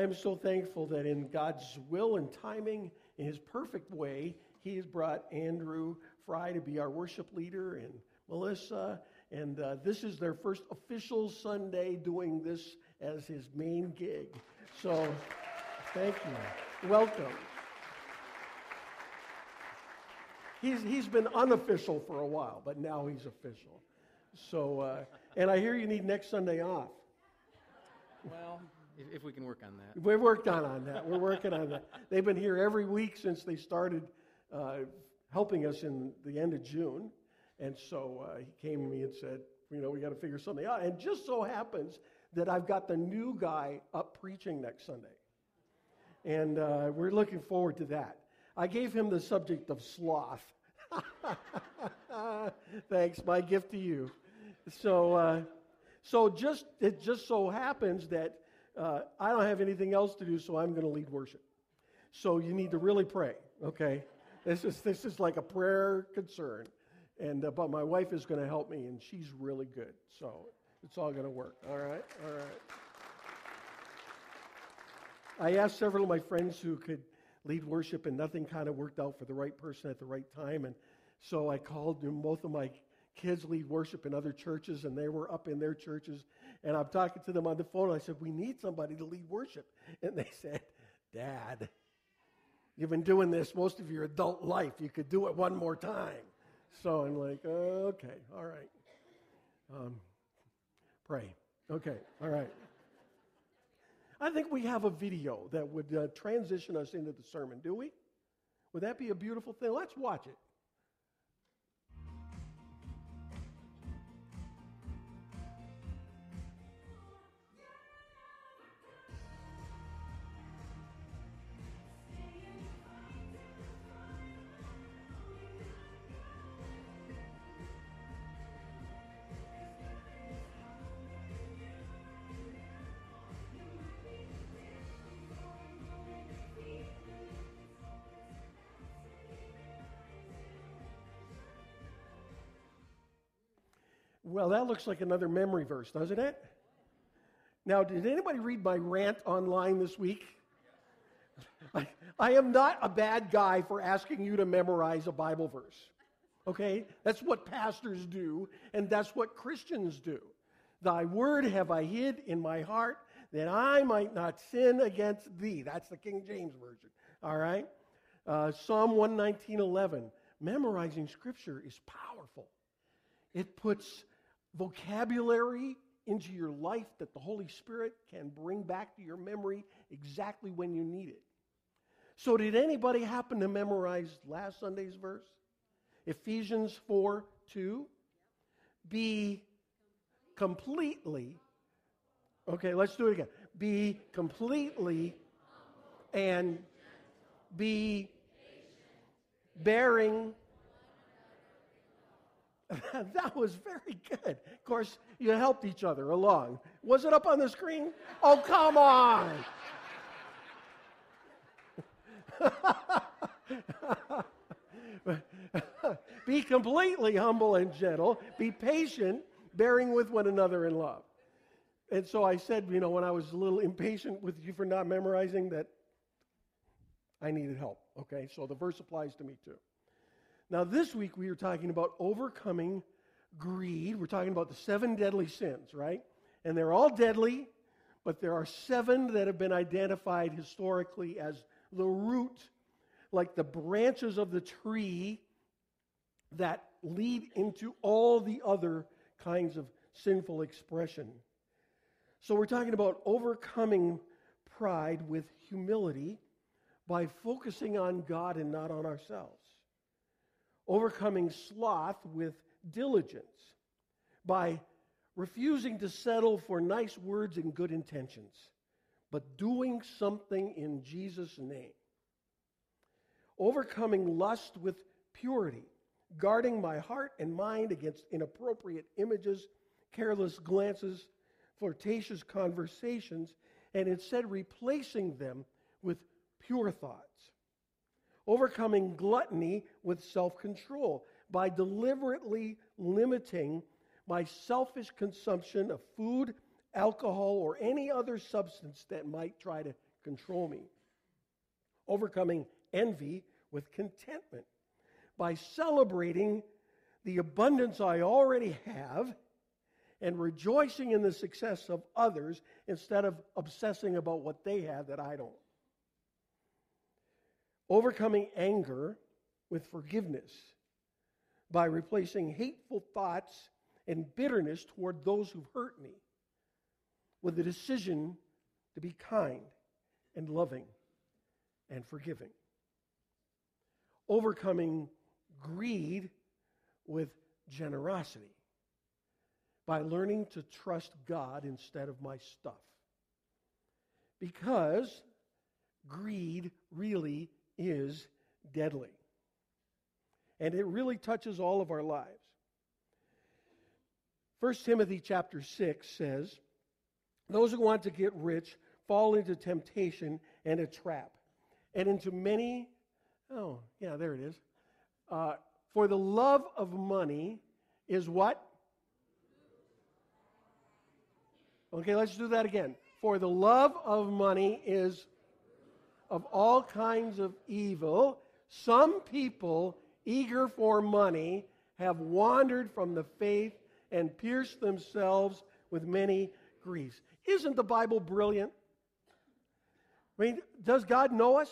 I am so thankful that in God's will and timing, in His perfect way, He has brought Andrew Fry to be our worship leader and Melissa. And uh, this is their first official Sunday doing this as his main gig. So thank you. Welcome. He's, he's been unofficial for a while, but now he's official. So, uh, and I hear you need next Sunday off. Well, if, if we can work on that. We've worked on, on that. We're working on that. They've been here every week since they started uh, helping us in the end of June. And so uh, he came to me and said, you know, we got to figure something out. And just so happens that I've got the new guy up preaching next Sunday. And uh, we're looking forward to that. I gave him the subject of sloth. Thanks, my gift to you. So, uh, so just it just so happens that uh, I don't have anything else to do, so I'm going to lead worship. So you need to really pray, okay? This is this is like a prayer concern, and uh, but my wife is going to help me, and she's really good, so it's all going to work. All right, all right. I asked several of my friends who could lead worship, and nothing kind of worked out for the right person at the right time, and so I called both of my kids lead worship in other churches, and they were up in their churches, and I'm talking to them on the phone. I said, "We need somebody to lead worship," and they said, "Dad." You've been doing this most of your adult life. You could do it one more time. So I'm like, okay, all right. Um, pray. Okay, all right. I think we have a video that would uh, transition us into the sermon, do we? Would that be a beautiful thing? Let's watch it. Well, that looks like another memory verse, doesn't it? Now, did anybody read my rant online this week? I, I, am not a bad guy for asking you to memorize a Bible verse. Okay? That's what pastors do, and that's what Christians do. Thy word have I hid in my heart that I might not sin against thee. That's the King James Version. All right? Uh, Psalm 119.11. Memorizing Scripture is powerful. It puts vocabulary into your life that the Holy Spirit can bring back to your memory exactly when you need it. So, did anybody happen to memorize last Sunday's verse? Ephesians 4 2. Be completely, okay, let's do it again. Be completely and be bearing that was very good. Of course, you helped each other along. Was it up on the screen? Oh, come on. be completely humble and gentle. Be patient, bearing with one another in love. And so I said, you know, when I was a little impatient with you for not memorizing, that I needed help. Okay, so the verse applies to me too. Now, this week we are talking about overcoming greed. We're talking about the seven deadly sins, right? And they're all deadly, but there are seven that have been identified historically as the root, like the branches of the tree that lead into all the other kinds of sinful expression. So, we're talking about overcoming pride with humility by focusing on God and not on ourselves overcoming sloth with diligence, by refusing to settle for nice words and good intentions, but doing something in Jesus' name. Overcoming lust with purity, guarding my heart and mind against inappropriate images, careless glances, flirtatious conversations, and instead replacing them with pure thoughts overcoming gluttony with self control by deliberately limiting my selfish consumption of food, alcohol, or any other substance that might try to control me. Overcoming envy with contentment by celebrating the abundance I already have and rejoicing in the success of others instead of obsessing about what they have that I don't. Overcoming anger with forgiveness by replacing hateful thoughts and bitterness toward those who've hurt me with the decision to be kind and loving and forgiving. Overcoming greed with generosity by learning to trust God instead of my stuff. Because greed really is deadly. And it really touches all of our lives. 1 Timothy chapter 6 says, Those who want to get rich fall into temptation and a trap, and into many, oh, yeah, there it is. Uh, for the love of money is what? Okay, let's do that again. For the love of money is of all kinds of evil. Some people, eager for money, have wandered from the faith and pierced themselves with many griefs. Isn't the Bible brilliant? I mean, does God know us?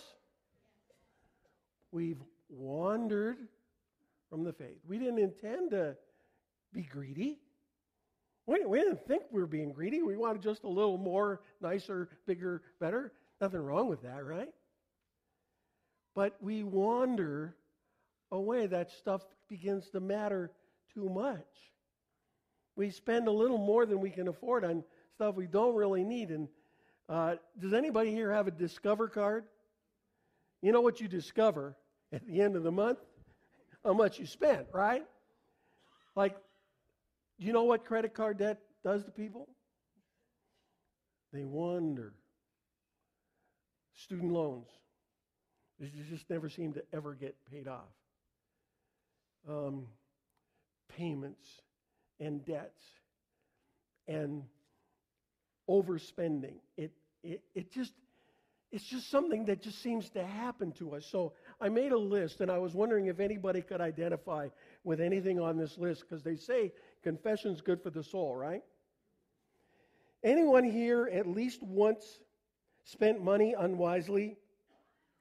We've wandered from the faith. We didn't intend to be greedy. We, we didn't think we were being greedy. We wanted just a little more, nicer, bigger, better. Nothing wrong with that, right? But we wander away. That stuff begins to matter too much. We spend a little more than we can afford on stuff we don't really need. And uh, does anybody here have a Discover card? You know what you discover at the end of the month? How much you spent, right? Like you know what credit card debt does to people? They wonder. Student loans. They just never seem to ever get paid off. Um, payments and debts and overspending. It, it, it just, it's just something that just seems to happen to us. So I made a list, and I was wondering if anybody could identify with anything on this list because they say confession's good for the soul, right? Anyone here at least once spent money unwisely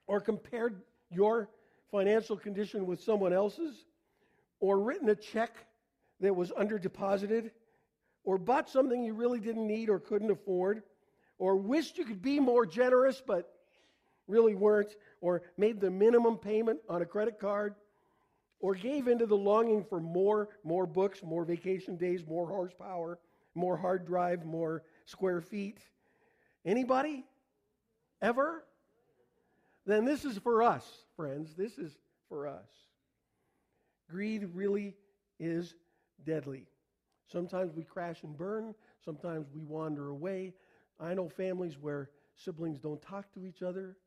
or compared your financial condition with someone else's or written a check that was under deposited or bought something you really didn't need or couldn't afford or wished you could be more generous but really weren't or made the minimum payment on a credit card or gave into the longing for more, more books, more vacation days, more horsepower, more hard drive, more square feet. Anybody? Ever? Then this is for us, friends. This is for us. Greed really is deadly. Sometimes we crash and burn, sometimes we wander away. I know families where siblings don't talk to each other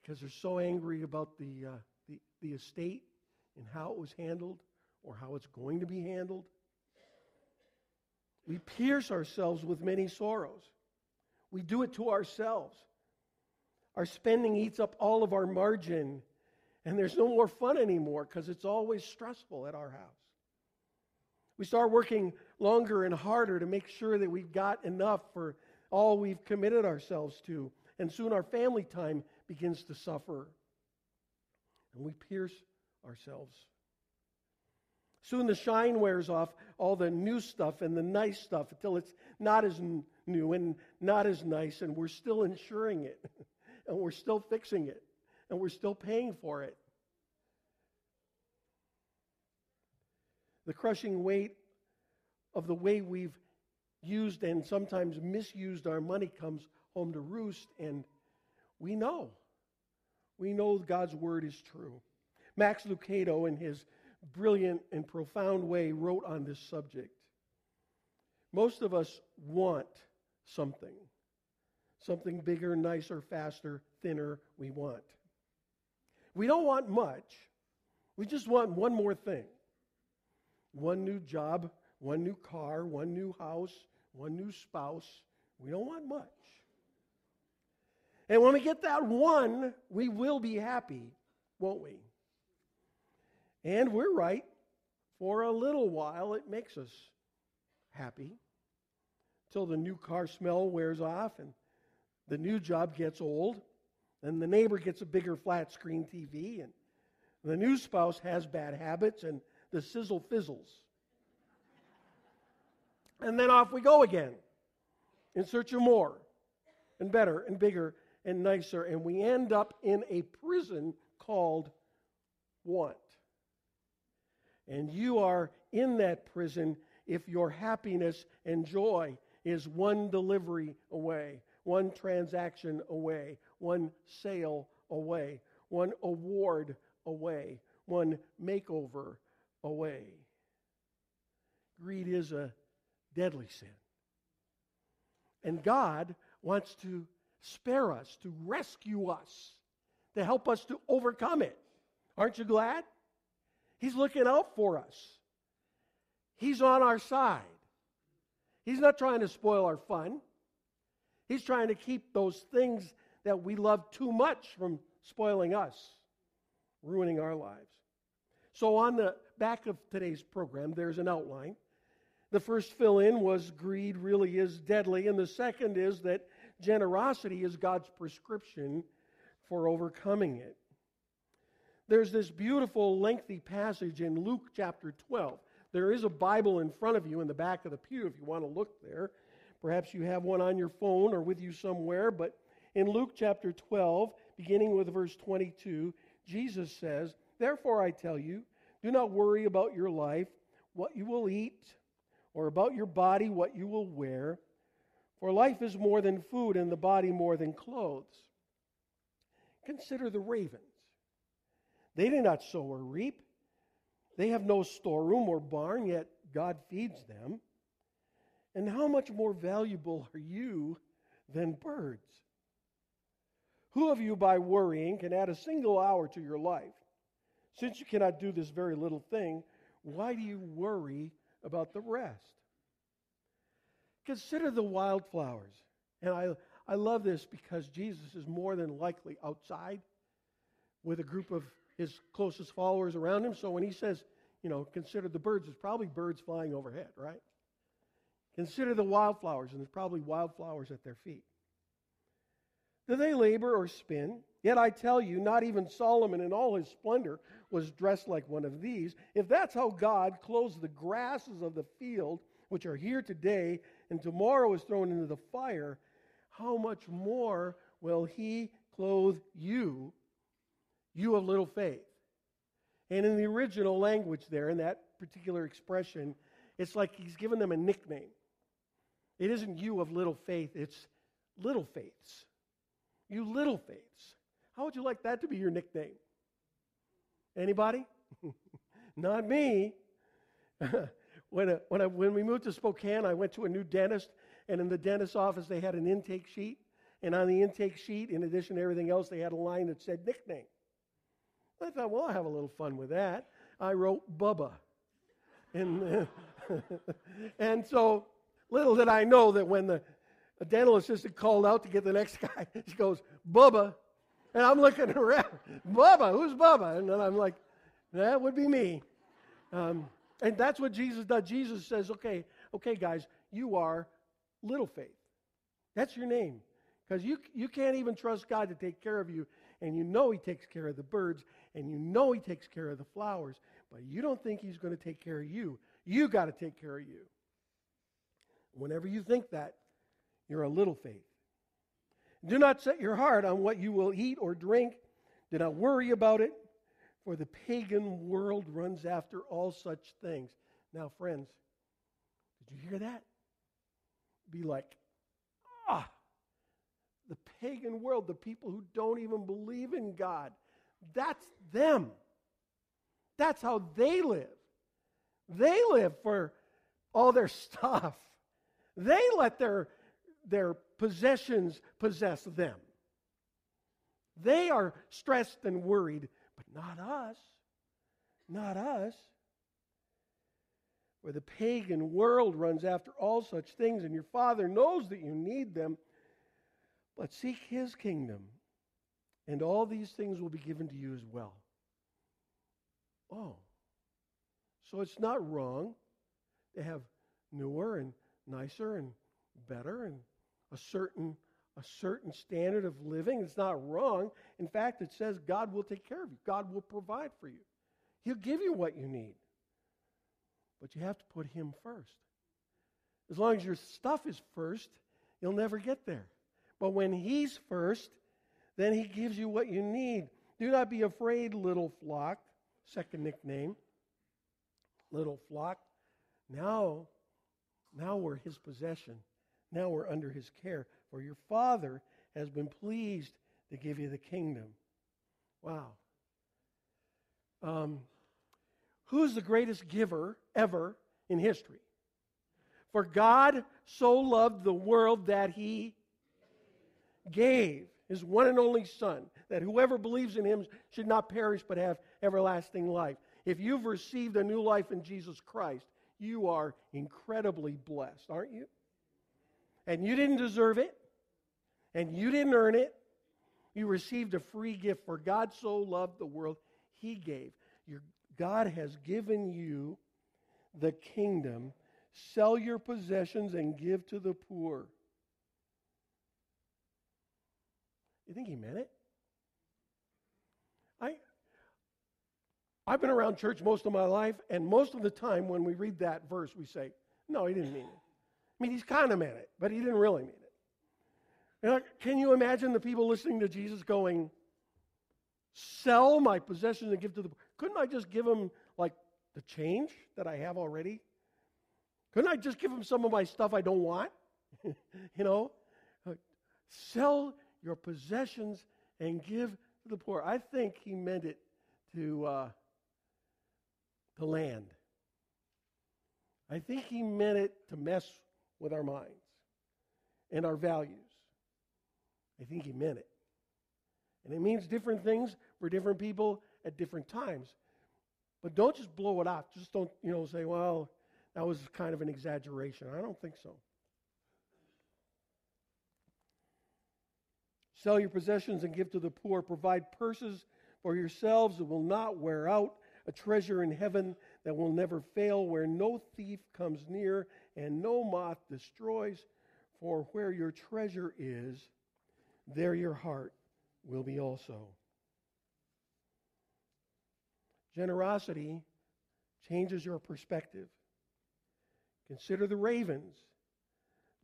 because they're so angry about the, uh, the, the estate and how it was handled or how it's going to be handled. We pierce ourselves with many sorrows. We do it to ourselves. Our spending eats up all of our margin, and there's no more fun anymore because it's always stressful at our house. We start working longer and harder to make sure that we've got enough for all we've committed ourselves to, and soon our family time begins to suffer. And we pierce ourselves. Soon the shine wears off all the new stuff and the nice stuff until it's not as new and not as nice, and we're still insuring it, and we're still fixing it, and we're still paying for it. The crushing weight of the way we've used and sometimes misused our money comes home to roost, and we know. We know God's word is true. Max Lucado, in his brilliant and profound way, wrote on this subject. Most of us want something something bigger, nicer, faster, thinner, we want. We don't want much. We just want one more thing one new job, one new car, one new house, one new spouse. We don't want much. And when we get that one, we will be happy, won't we? And we're right. For a little while, it makes us happy until the new car smell wears off and the new job gets old and the neighbor gets a bigger flat screen TV and the new spouse has bad habits and the sizzle fizzles. And then off we go again in search of more and better and bigger and nicer. And we end up in a prison called want. And you are in that prison if your happiness and joy is one delivery away, one transaction away, one sale away, one award away, one makeover away. Greed is a deadly sin. And God wants to spare us, to rescue us, to help us to overcome it. Aren't you glad? He's looking out for us. He's on our side. He's not trying to spoil our fun. He's trying to keep those things that we love too much from spoiling us, ruining our lives. So, on the back of today's program, there's an outline. The first fill in was greed really is deadly, and the second is that generosity is God's prescription for overcoming it. There's this beautiful, lengthy passage in Luke chapter 12. There is a Bible in front of you in the back of the pew if you want to look there. Perhaps you have one on your phone or with you somewhere, but in Luke chapter 12, beginning with verse 22, Jesus says, Therefore I tell you, do not worry about your life, what you will eat, or about your body, what you will wear. For life is more than food, and the body more than clothes. Consider the ravens. They do not sow or reap, they have no storeroom or barn, yet God feeds them. And how much more valuable are you than birds? Who of you, by worrying, can add a single hour to your life? Since you cannot do this very little thing, why do you worry about the rest? Consider the wildflowers. And I, I love this because Jesus is more than likely outside with a group of his closest followers around him. So when he says, you know, consider the birds, it's probably birds flying overhead, right? Consider the wildflowers, and there's probably wildflowers at their feet. Do they labor or spin? Yet I tell you, not even Solomon in all his splendor was dressed like one of these. If that's how God clothes the grasses of the field, which are here today and tomorrow is thrown into the fire, how much more will he clothe you, you of little faith? And in the original language, there, in that particular expression, it's like he's given them a nickname. It isn't you of little faith, it's little faiths. You little faiths. How would you like that to be your nickname? Anybody? Not me. when, a, when, I, when we moved to Spokane, I went to a new dentist, and in the dentist's office, they had an intake sheet. And on the intake sheet, in addition to everything else, they had a line that said nickname. I thought, well, I'll have a little fun with that. I wrote Bubba. And, and so little did I know that when the dental assistant called out to get the next guy. She goes, Bubba. And I'm looking around, Bubba, who's Bubba? And then I'm like, that would be me. Um, and that's what Jesus does. Jesus says, okay, okay, guys, you are little faith. That's your name. Because you, you can't even trust God to take care of you. And you know He takes care of the birds. And you know He takes care of the flowers. But you don't think He's going to take care of you. You got to take care of you. Whenever you think that, you're a little faith. Do not set your heart on what you will eat or drink. Do not worry about it, for the pagan world runs after all such things. Now, friends, did you hear that? Be like, ah, the pagan world, the people who don't even believe in God, that's them. That's how they live. They live for all their stuff. They let their their possessions possess them. They are stressed and worried, but not us. Not us. Where the pagan world runs after all such things, and your Father knows that you need them. But seek his kingdom, and all these things will be given to you as well. Oh, so it's not wrong to have newer and nicer and better and a certain a certain standard of living. It's not wrong. In fact, it says God will take care of you. God will provide for you. He'll give you what you need. But you have to put him first. As long as your stuff is first, you'll never get there. But when he's first, then he gives you what you need. Do not be afraid, little flock. Second nickname, little flock. Now, now we're his possession. Now we're under his care. For your Father has been pleased to give you the kingdom. Wow. Um, who's the greatest giver ever in history? For God so loved the world that he gave his one and only Son, that whoever believes in him should not perish but have everlasting life. If you've received a new life in Jesus Christ, you are incredibly blessed, aren't you? And you didn't deserve it, and you didn't earn it. You received a free gift, for God so loved the world, he gave. Your, God has given you the kingdom. Sell your possessions and give to the poor. You think he meant it? I, I've been around church most of my life, and most of the time when we read that verse, we say, no, he didn't mean it. I mean, he's kind of meant it, but he didn't really mean it. You know, can you imagine the people listening to Jesus going, sell my possessions and give to the poor? Couldn't I just give him, like, the change that I have already? Couldn't I just give him some of my stuff I don't want? you know? Sell your possessions and give to the poor. I think he meant it to, uh, to land. I think he meant it to mess with our minds and our values. I think he meant it. And it means different things for different people at different times. But don't just blow it off. Just don't, you know, say, well, that was kind of an exaggeration. I don't think so. Sell your possessions and give to the poor. Provide purses for yourselves that will not wear out, a treasure in heaven that will never fail, where no thief comes near and no moth destroys. For where your treasure is, there your heart will be also. Generosity changes your perspective. Consider the ravens.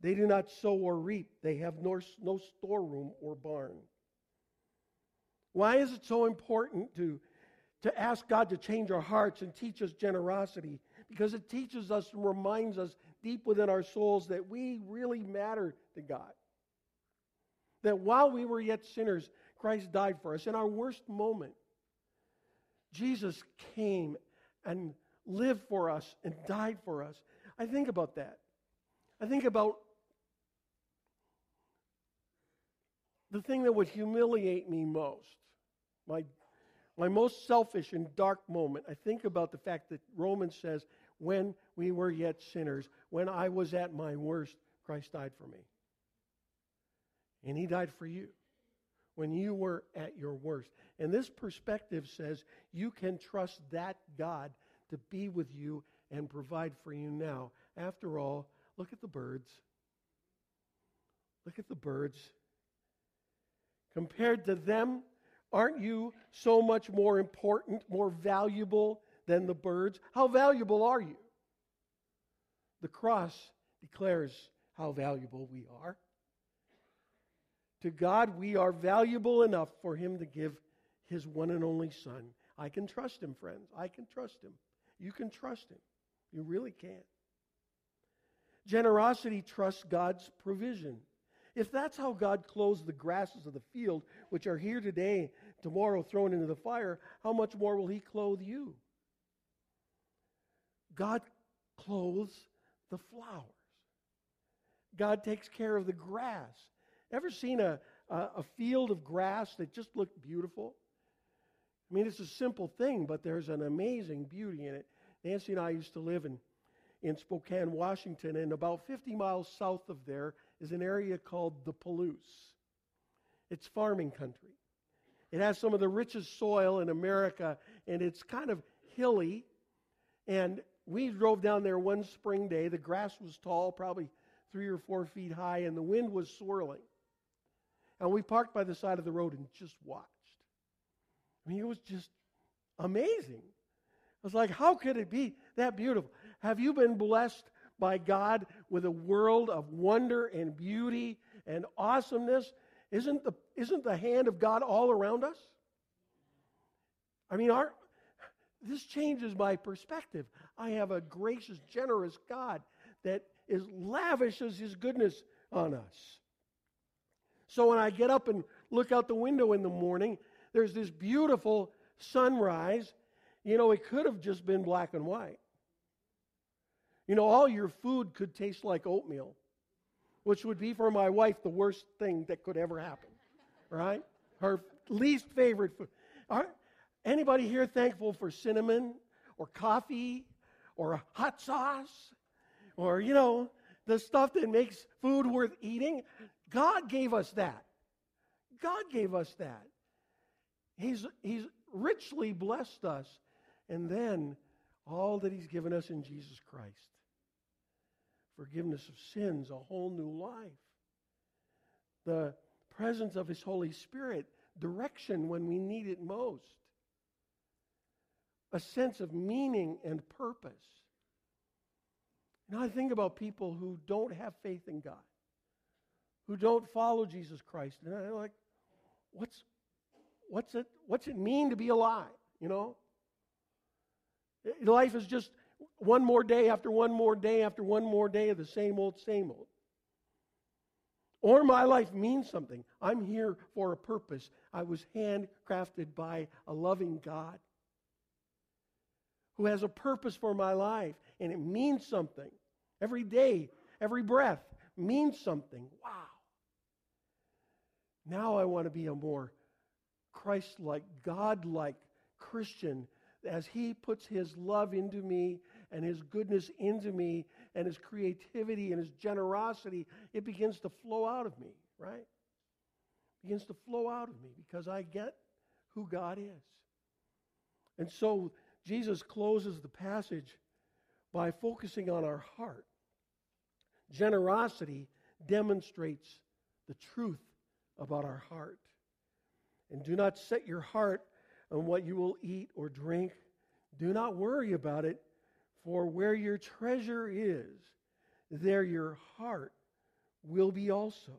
They do not sow or reap, they have no, no storeroom or barn. Why is it so important to, to ask God to change our hearts and teach us generosity? Because it teaches us and reminds us deep within our souls that we really matter to God. That while we were yet sinners, Christ died for us. In our worst moment, Jesus came and lived for us and died for us. I think about that. I think about the thing that would humiliate me most, my, my most selfish and dark moment, I think about the fact that Romans says, when we were yet sinners, when I was at my worst, Christ died for me. And he died for you when you were at your worst. And this perspective says you can trust that God to be with you and provide for you now. After all, look at the birds. Look at the birds. Compared to them, aren't you so much more important, more valuable than the birds? How valuable are you? The cross declares how valuable we are. To God, we are valuable enough for Him to give His one and only Son. I can trust Him, friends. I can trust Him. You can trust Him. You really can. Generosity trusts God's provision. If that's how God clothes the grasses of the field, which are here today, tomorrow thrown into the fire, how much more will He clothe you? God clothes the flowers. God takes care of the grass. Ever seen a, a, a field of grass that just looked beautiful? I mean, it's a simple thing, but there's an amazing beauty in it. Nancy and I used to live in, in Spokane, Washington, and about 50 miles south of there is an area called the Palouse. It's farming country. It has some of the richest soil in America, and it's kind of hilly. And we drove down there one spring day. The grass was tall, probably three or four feet high, and the wind was swirling. And we parked by the side of the road and just watched. I mean, it was just amazing. I was like, how could it be that beautiful? Have you been blessed by God with a world of wonder and beauty and awesomeness? Isn't the, isn't the hand of God all around us? I mean, our, this changes my perspective. I have a gracious, generous God that is lavishes his goodness on us. So when I get up and look out the window in the morning, there's this beautiful sunrise. You know, it could have just been black and white. You know, all your food could taste like oatmeal, which would be for my wife the worst thing that could ever happen, right? Her least favorite food. Are anybody here thankful for cinnamon or coffee or hot sauce or, you know, the stuff that makes food worth eating? God gave us that. God gave us that. He's, he's richly blessed us. And then all that He's given us in Jesus Christ forgiveness of sins, a whole new life, the presence of His Holy Spirit, direction when we need it most, a sense of meaning and purpose. Now I think about people who don't have faith in God, who don't follow Jesus Christ, and I'm like, what's what's it what's it mean to be alive? You know, life is just one more day after one more day after one more day of the same old, same old. Or my life means something. I'm here for a purpose. I was handcrafted by a loving God who has a purpose for my life, and it means something. Every day, every breath means something. Wow. Now I want to be a more Christ like, God like Christian as He puts His love into me and His goodness into me and His creativity and His generosity, it begins to flow out of me, right? begins to flow out of me because I get who God is. And so Jesus closes the passage by focusing on our heart. Generosity demonstrates the truth about our heart. And do not set your heart on what you will eat or drink. Do not worry about it, for where your treasure is, there your heart will be also.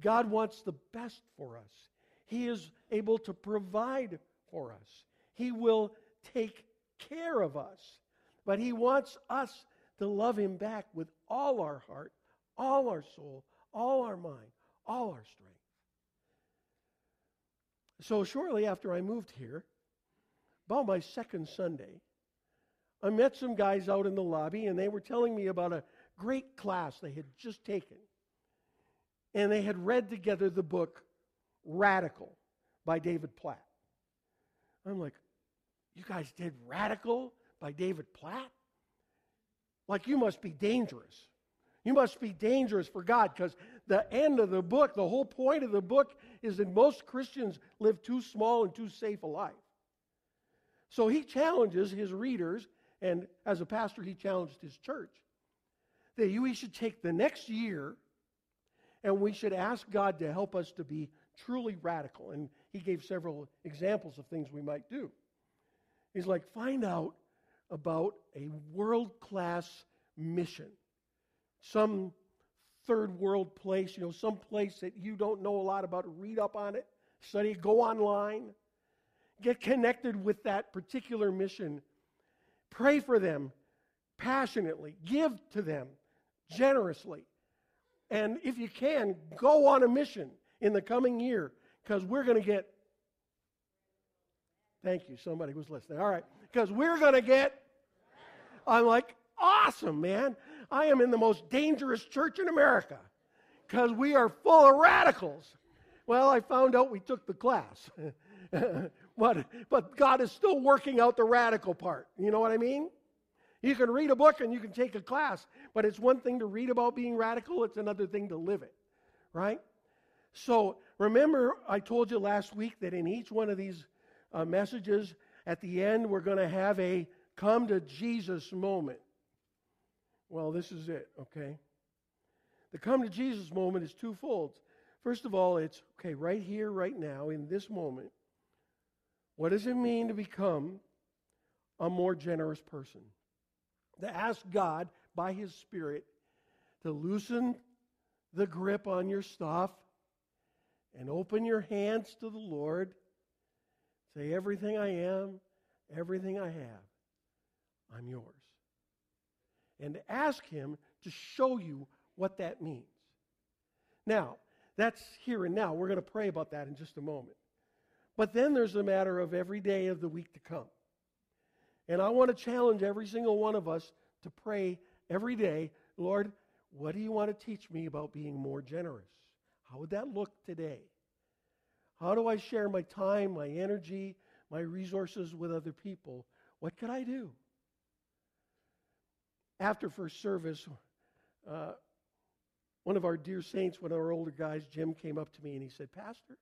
God wants the best for us. He is able to provide for us. He will take care of us. But He wants us to love Him back with all our heart, all our soul, all our mind, all our strength. So, shortly after I moved here, about my second Sunday, I met some guys out in the lobby, and they were telling me about a great class they had just taken. And they had read together the book Radical by David Platt. I'm like, you guys did Radical by David Platt? Like, you must be dangerous. You must be dangerous for God because the end of the book, the whole point of the book is that most Christians live too small and too safe a life. So he challenges his readers, and as a pastor, he challenged his church that we should take the next year and we should ask God to help us to be truly radical. And he gave several examples of things we might do. He's like, find out about a world class mission, some third world place, you know, some place that you don't know a lot about, read up on it, study, go online, get connected with that particular mission, pray for them passionately, give to them generously. And if you can, go on a mission in the coming year because we're going to get. Thank you, somebody was listening. All right, because we're going to get. I'm like, awesome, man. I am in the most dangerous church in America because we are full of radicals. Well, I found out we took the class. but, but God is still working out the radical part. You know what I mean? You can read a book and you can take a class, but it's one thing to read about being radical, it's another thing to live it, right? So, Remember, I told you last week that in each one of these uh, messages, at the end, we're going to have a come to Jesus moment. Well, this is it, okay? The come to Jesus moment is twofold. First of all, it's okay, right here, right now, in this moment, what does it mean to become a more generous person? To ask God by His Spirit to loosen the grip on your stuff and open your hands to the Lord. Say, Everything I am, everything I have, I'm yours. And to ask Him to show you what that means. Now, that's here and now. We're going to pray about that in just a moment. But then there's the matter of every day of the week to come. And I want to challenge every single one of us to pray every day Lord, what do you want to teach me about being more generous? How would that look today? How do I share my time, my energy, my resources with other people? What could I do? After first service, uh, one of our dear saints, one of our older guys, Jim, came up to me and he said, Pastor,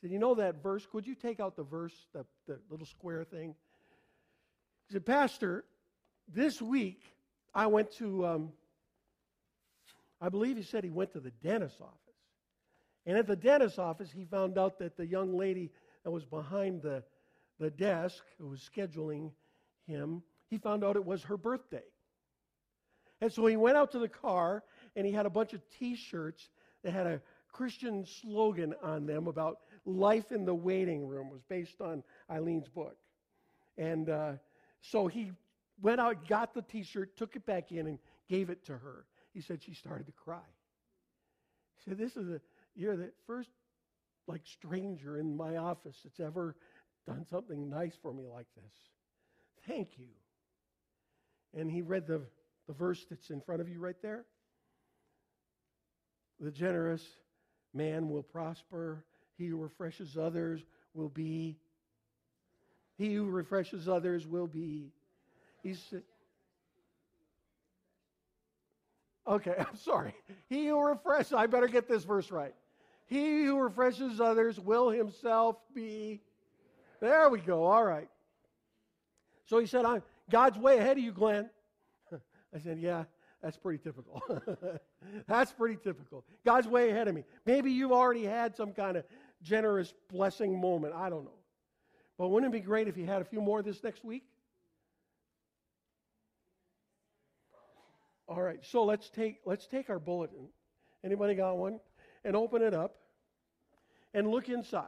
he said, You know that verse? Could you take out the verse, the, the little square thing? He said, Pastor, this week I went to um, I believe he said he went to the dentist's office. And at the dentist's office, he found out that the young lady that was behind the, the desk who was scheduling him, he found out it was her birthday. And so he went out to the car and he had a bunch of t shirts that had a Christian slogan on them about life in the waiting room, was based on Eileen's book. And uh, so he went out, got the t shirt, took it back in, and gave it to her. He said she started to cry. He said, This is a, you're the first like stranger in my office that's ever done something nice for me like this. Thank you. And he read the, the verse that's in front of you right there. The generous man will prosper. He who refreshes others will be. He who refreshes others will be. He said, Okay, I'm sorry. He who refreshes, I better get this verse right. He who refreshes others will himself be. There we go. All right. So he said, I'm God's way ahead of you, Glenn. I said, Yeah, that's pretty typical. that's pretty typical. God's way ahead of me. Maybe you've already had some kind of generous blessing moment. I don't know. But wouldn't it be great if you had a few more this next week? All right, so let's take let's take our bulletin. Anybody got one? And open it up and look inside.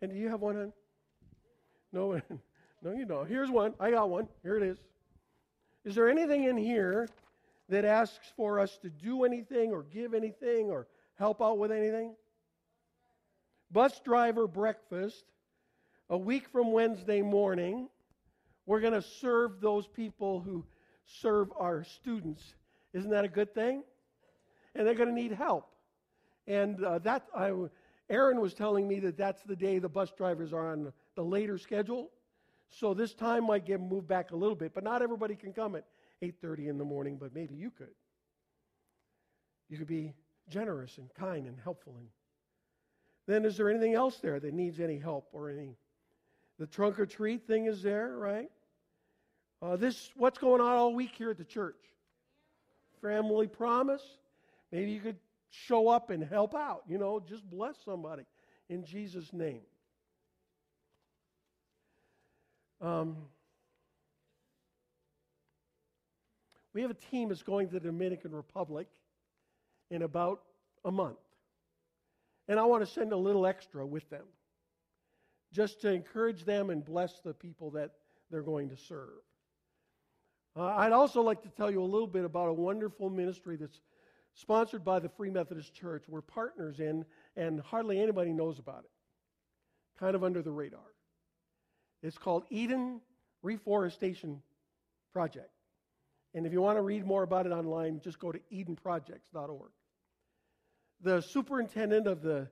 And do you have one on? No, no, you don't. Here's one. I got one. Here it is. Is there anything in here that asks for us to do anything or give anything or help out with anything? Bus driver breakfast. A week from Wednesday morning, we're going to serve those people who serve our students. Isn't that a good thing? And they're going to need help. And uh, that I, Aaron was telling me that that's the day the bus drivers are on the later schedule. So this time might get moved back a little bit, but not everybody can come at 8:30 in the morning, but maybe you could. You could be generous and kind and helpful. And then is there anything else there that needs any help or any? The trunk or treat thing is there, right? Uh, this, what's going on all week here at the church? Family promise. Maybe you could show up and help out. You know, just bless somebody in Jesus' name. Um, we have a team that's going to the Dominican Republic in about a month. And I want to send a little extra with them just to encourage them and bless the people that they're going to serve. Uh, I'd also like to tell you a little bit about a wonderful ministry that's sponsored by the Free Methodist Church. We're partners in, and hardly anybody knows about it. Kind of under the radar. It's called Eden Reforestation Project. And if you want to read more about it online, just go to edenprojects.org. The superintendent of the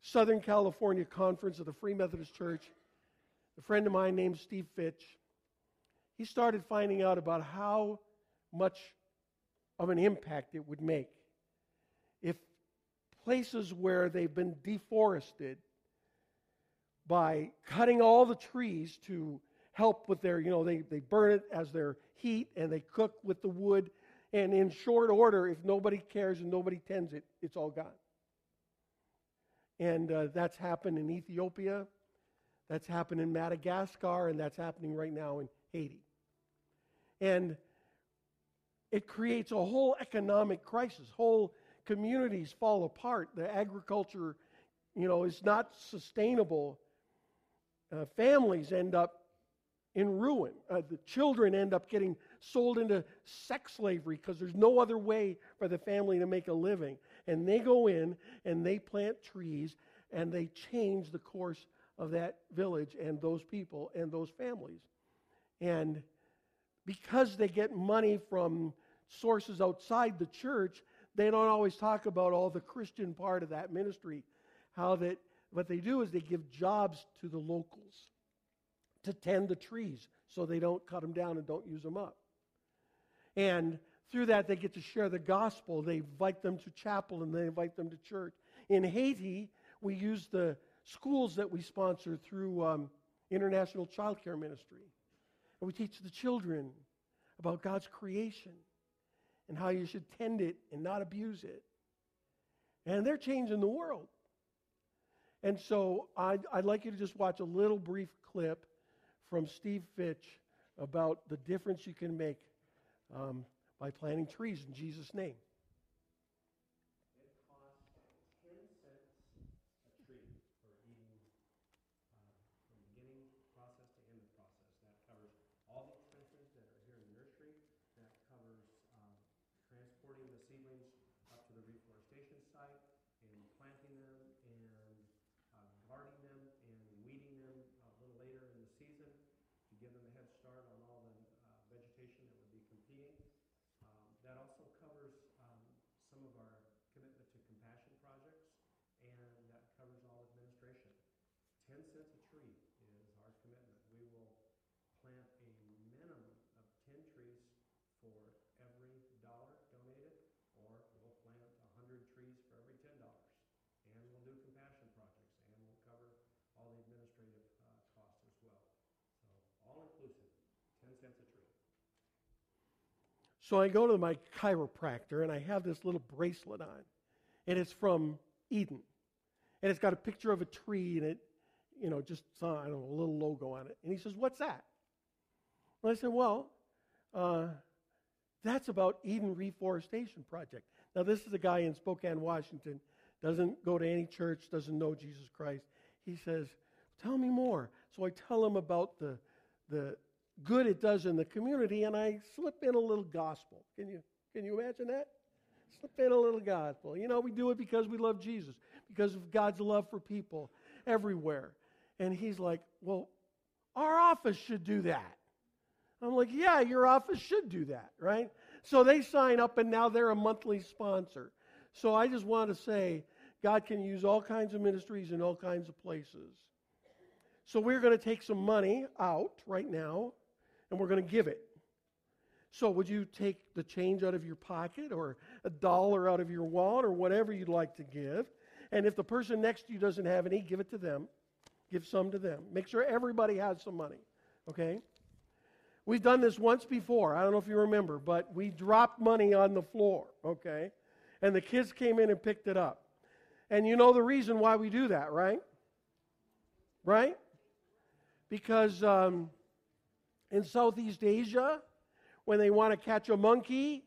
Southern California Conference of the Free Methodist Church, a friend of mine named Steve Fitch, he started finding out about how much of an impact it would make if places where they've been deforested by cutting all the trees to help with their, you know, they, they burn it as their heat and they cook with the wood. And in short order, if nobody cares and nobody tends it, it's all gone. And uh, that's happened in Ethiopia, that's happened in Madagascar, and that's happening right now in Haiti. And it creates a whole economic crisis. Whole communities fall apart. The agriculture, you know, is not sustainable. Uh, families end up in ruin. Uh, the children end up getting sold into sex slavery because there's no other way for the family to make a living. And they go in and they plant trees and they change the course of that village and those people and those families. And because they get money from sources outside the church, they don't always talk about all the Christian part of that ministry. How that what they do is they give jobs to the locals to tend the trees so they don't cut them down and don't use them up. And through that, they get to share the gospel. They invite them to chapel and they invite them to church. In Haiti, we use the schools that we sponsor through um, International Child Care Ministry. And we teach the children about God's creation and how you should tend it and not abuse it. And they're changing the world. And so I'd, I'd like you to just watch a little brief clip from Steve Fitch about the difference you can make um, by planting trees in Jesus' name. So I go to my chiropractor and I have this little bracelet on. And it's from Eden. And it's got a picture of a tree and it, you know, just, I don't know, a little logo on it. And he says, What's that? And I said, Well, uh, that's about Eden Reforestation Project. Now, this is a guy in Spokane, Washington, doesn't go to any church, doesn't know Jesus Christ. He says, Tell me more. So I tell him about the, the, good it does in the community, and I slip in a little gospel. Can you, can you imagine that? Slip in a little gospel. You know, we do it because we love Jesus, because of God's love for people everywhere. And he's like, Well, our office should do that. I'm like, Yeah, your office should do that, right? So they sign up, and now they're a monthly sponsor. So I just want to say, God can use all kinds of ministries in all kinds of places. So we're going to take some money out right now and we're going to give it. So, would you take the change out of your pocket or a dollar out of your wallet or whatever you'd like to give? And if the person next to you doesn't have any, give it to them. Give some to them. Make sure everybody has some money. Okay? We've done this once before. I don't know if you remember, but we dropped money on the floor. Okay? And the kids came in and picked it up. And you know the reason why we do that, right? Right? Because. Um, in Southeast Asia, when they want to catch a monkey,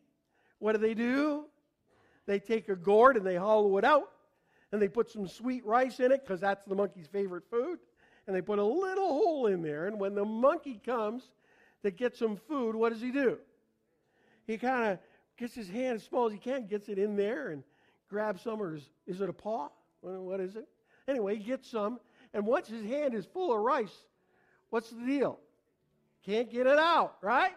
what do they do? They take a gourd and they hollow it out, and they put some sweet rice in it because that's the monkey's favorite food. And they put a little hole in there, and when the monkey comes to get some food, what does he do? He kind of gets his hand as small as he can, gets it in there, and grabs some, or is, is it a paw? What is it? Anyway, he gets some, and once his hand is full of rice, what's the deal? Can't get it out, right?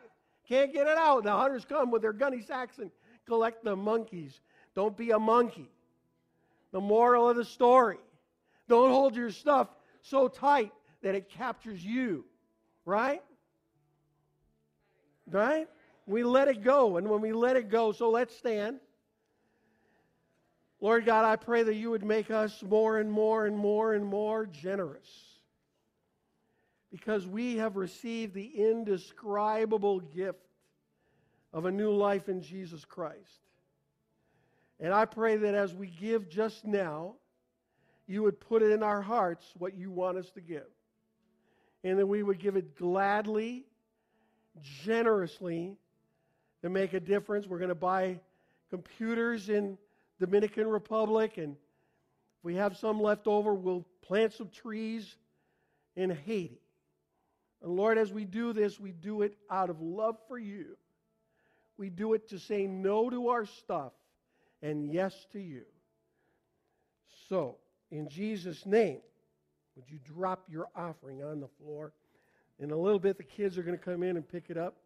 Can't get it out. The hunters come with their gunny sacks and collect the monkeys. Don't be a monkey. The moral of the story don't hold your stuff so tight that it captures you, right? Right? We let it go. And when we let it go, so let's stand. Lord God, I pray that you would make us more and more and more and more generous because we have received the indescribable gift of a new life in Jesus Christ. And I pray that as we give just now, you would put it in our hearts what you want us to give. And that we would give it gladly, generously, to make a difference. We're going to buy computers in Dominican Republic, and if we have some left over, we'll plant some trees in Haiti. And Lord, as we do this, we do it out of love for you. We do it to say no to our stuff and yes to you. So, in Jesus' name, would you drop your offering on the floor? In a little bit, the kids are going to come in and pick it up.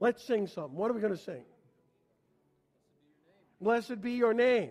Let's sing something. What are we going to sing? Blessed be your name.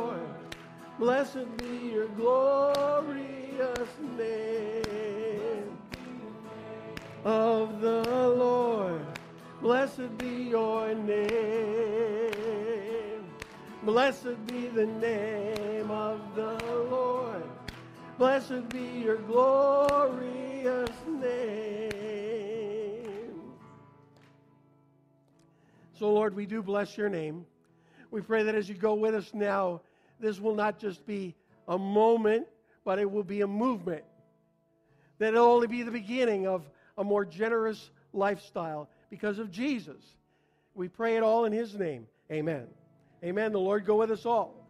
Blessed be your glorious name of the Lord. Blessed be your name. Blessed be the name of the Lord. Blessed be your glorious name. So, Lord, we do bless your name. We pray that as you go with us now, this will not just be a moment, but it will be a movement. That it'll only be the beginning of a more generous lifestyle because of Jesus. We pray it all in his name. Amen. Amen. The Lord go with us all.